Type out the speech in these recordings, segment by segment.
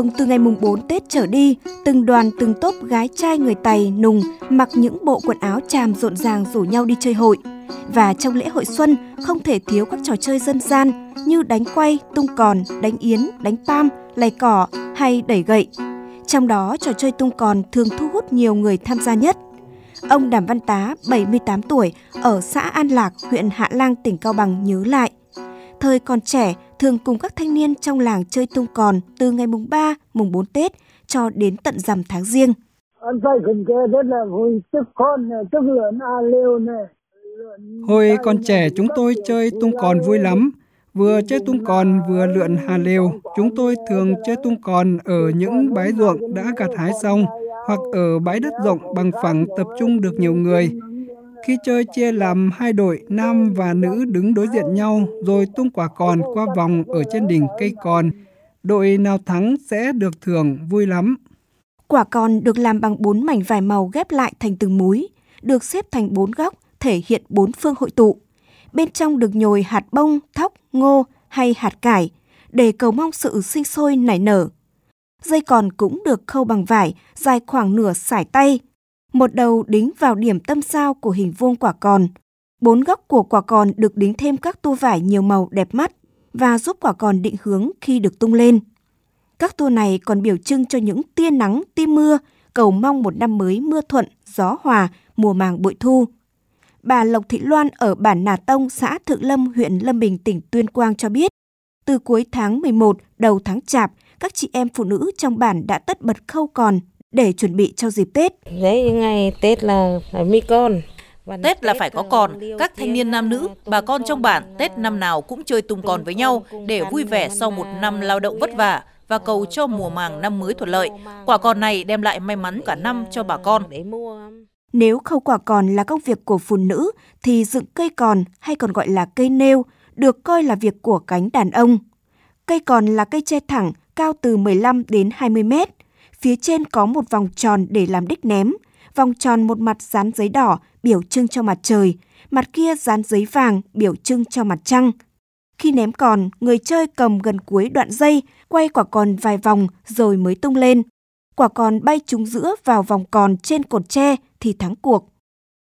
Thường từ ngày mùng 4 Tết trở đi, từng đoàn từng tốp gái trai người Tày, Nùng mặc những bộ quần áo tràm rộn ràng rủ nhau đi chơi hội. Và trong lễ hội xuân không thể thiếu các trò chơi dân gian như đánh quay, tung còn, đánh yến, đánh tam, lầy cỏ hay đẩy gậy. Trong đó trò chơi tung còn thường thu hút nhiều người tham gia nhất. Ông Đàm Văn Tá, 78 tuổi, ở xã An Lạc, huyện Hạ Lang, tỉnh Cao Bằng nhớ lại. Thời còn trẻ, thường cùng các thanh niên trong làng chơi tung còn từ ngày mùng 3, mùng 4 Tết cho đến tận rằm tháng riêng. Hồi còn trẻ chúng tôi chơi tung còn vui lắm. Vừa chơi tung còn vừa lượn hà lều. Chúng tôi thường chơi tung còn ở những bãi ruộng đã gặt hái xong hoặc ở bãi đất rộng bằng phẳng tập trung được nhiều người. Khi chơi chia làm hai đội, nam và nữ đứng đối diện nhau rồi tung quả còn qua vòng ở trên đỉnh cây còn. Đội nào thắng sẽ được thưởng vui lắm. Quả còn được làm bằng bốn mảnh vải màu ghép lại thành từng múi, được xếp thành bốn góc, thể hiện bốn phương hội tụ. Bên trong được nhồi hạt bông, thóc, ngô hay hạt cải, để cầu mong sự sinh sôi nảy nở. Dây còn cũng được khâu bằng vải, dài khoảng nửa sải tay, một đầu đính vào điểm tâm sao của hình vuông quả còn. Bốn góc của quả còn được đính thêm các tua vải nhiều màu đẹp mắt và giúp quả còn định hướng khi được tung lên. Các tua này còn biểu trưng cho những tia nắng, tia mưa, cầu mong một năm mới mưa thuận, gió hòa, mùa màng bội thu. Bà Lộc Thị Loan ở bản Nà Tông, xã Thượng Lâm, huyện Lâm Bình, tỉnh Tuyên Quang cho biết, từ cuối tháng 11, đầu tháng Chạp, các chị em phụ nữ trong bản đã tất bật khâu còn để chuẩn bị cho dịp Tết. Đấy ngày Tết là phải mi con. Tết là phải có còn, các thanh niên nam nữ, bà con trong bản Tết năm nào cũng chơi tung còn với nhau để vui vẻ sau một năm lao động vất vả và cầu cho mùa màng năm mới thuận lợi. Quả còn này đem lại may mắn cả năm cho bà con. Nếu khâu quả còn là công việc của phụ nữ thì dựng cây còn hay còn gọi là cây nêu được coi là việc của cánh đàn ông. Cây còn là cây tre thẳng cao từ 15 đến 20 mét phía trên có một vòng tròn để làm đích ném, vòng tròn một mặt dán giấy đỏ biểu trưng cho mặt trời, mặt kia dán giấy vàng biểu trưng cho mặt trăng. Khi ném còn, người chơi cầm gần cuối đoạn dây, quay quả còn vài vòng rồi mới tung lên. Quả còn bay trúng giữa vào vòng còn trên cột tre thì thắng cuộc.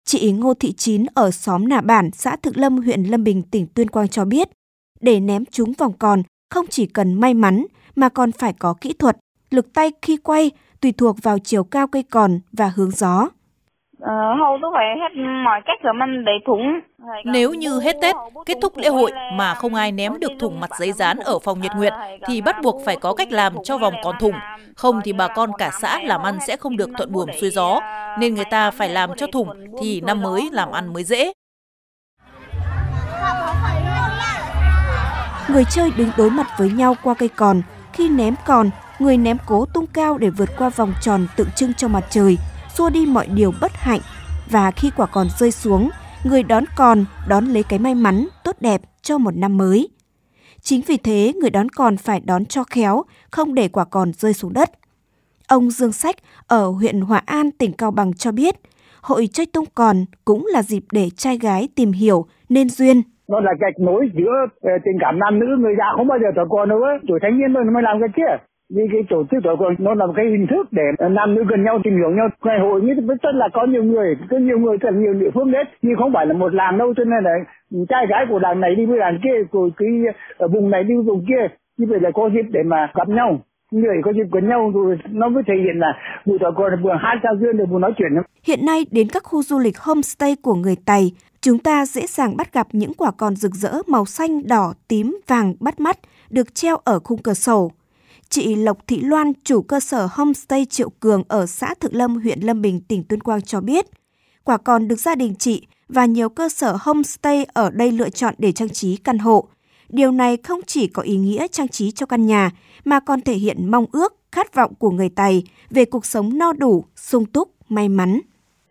Chị Ngô Thị Chín ở xóm Nà Bản, xã Thượng Lâm, huyện Lâm Bình, tỉnh Tuyên Quang cho biết, để ném trúng vòng còn không chỉ cần may mắn mà còn phải có kỹ thuật, lực tay khi quay tùy thuộc vào chiều cao cây còn và hướng gió. Ờ, hầu tôi phải hết mọi cách rồi mình để thủng. Nếu như hết Tết, kết thúc lễ hội mà không ai ném được thủng mặt giấy dán ở phòng nhật nguyệt thì bắt buộc phải có cách làm cho vòng còn thủng. Không thì bà con cả xã làm ăn sẽ không được thuận buồm xuôi gió, nên người ta phải làm cho thủng thì năm mới làm ăn mới dễ. Người chơi đứng đối mặt với nhau qua cây còn, khi ném còn người ném cố tung cao để vượt qua vòng tròn tượng trưng cho mặt trời, xua đi mọi điều bất hạnh. Và khi quả còn rơi xuống, người đón còn đón lấy cái may mắn, tốt đẹp cho một năm mới. Chính vì thế, người đón còn phải đón cho khéo, không để quả còn rơi xuống đất. Ông Dương Sách ở huyện Hòa An, tỉnh Cao Bằng cho biết, hội chơi tung còn cũng là dịp để trai gái tìm hiểu nên duyên. Nó là gạch nối giữa ờ, tình cảm nam nữ, người già không bao giờ thở còn nữa, tuổi thanh niên rồi mới làm cái kia vì cái tổ chức tổ quân nó là một cái hình thức để nam nữ gần nhau tìm hiểu nhau. Ngày hội như rất là có nhiều người, có nhiều người từ nhiều địa phương đấy nhưng không phải là một làng đâu, cho nên là trai gái của làng này đi với làng kia, của cái, ở vùng này đi với vùng kia, như vậy là có dịp để mà gặp nhau. Người có dịp gần nhau, rồi nó mới thể hiện là buổi trò còn vừa hát giao duyên được vừa nói chuyện hiện nay, đến các khu du lịch homestay của người Tày, chúng ta dễ dàng bắt gặp những quả còn rực rỡ màu xanh, đỏ, tím, vàng bắt mắt, được treo ở khung cửa sổ. Chị Lộc Thị Loan, chủ cơ sở Homestay Triệu Cường ở xã Thượng Lâm, huyện Lâm Bình, tỉnh Tuyên Quang cho biết, quả còn được gia đình chị và nhiều cơ sở homestay ở đây lựa chọn để trang trí căn hộ. Điều này không chỉ có ý nghĩa trang trí cho căn nhà, mà còn thể hiện mong ước, khát vọng của người Tày về cuộc sống no đủ, sung túc, may mắn.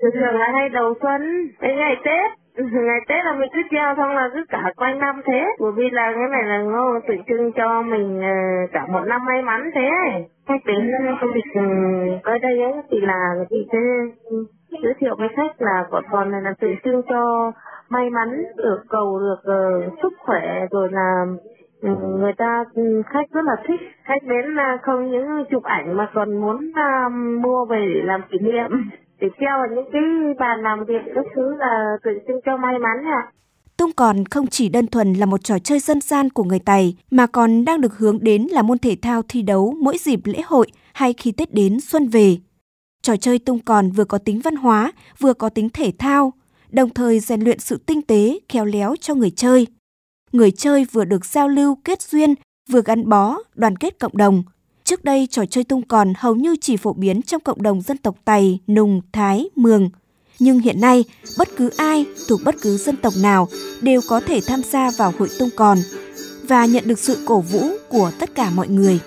Thường thường là hay đầu xuân, đến ngày Tết, ngày Tết là mình cứ treo xong là cứ cả quanh năm thế. Bởi vì là cái này là nó tượng trưng cho mình ờ, cả một năm may mắn thế. Khách đến ờ, du lịch ờ, coi đây ấy thì là thì sẽ ừ, giới thiệu với khách là bọn con này là tượng trưng cho may mắn được cầu được uh, sức khỏe rồi là ừ, người ta ừ, khách rất là thích. Khách đến là không những chụp ảnh mà còn muốn uh, mua về để làm kỷ niệm để treo vào những cái bàn làm việc các thứ là tượng trưng cho may mắn ạ Tung còn không chỉ đơn thuần là một trò chơi dân gian của người Tày mà còn đang được hướng đến là môn thể thao thi đấu mỗi dịp lễ hội hay khi Tết đến xuân về. Trò chơi tung còn vừa có tính văn hóa, vừa có tính thể thao, đồng thời rèn luyện sự tinh tế, khéo léo cho người chơi. Người chơi vừa được giao lưu kết duyên, vừa gắn bó, đoàn kết cộng đồng. Trước đây, trò chơi tung còn hầu như chỉ phổ biến trong cộng đồng dân tộc Tày, Nùng, Thái, Mường. Nhưng hiện nay, bất cứ ai thuộc bất cứ dân tộc nào đều có thể tham gia vào hội tung còn và nhận được sự cổ vũ của tất cả mọi người.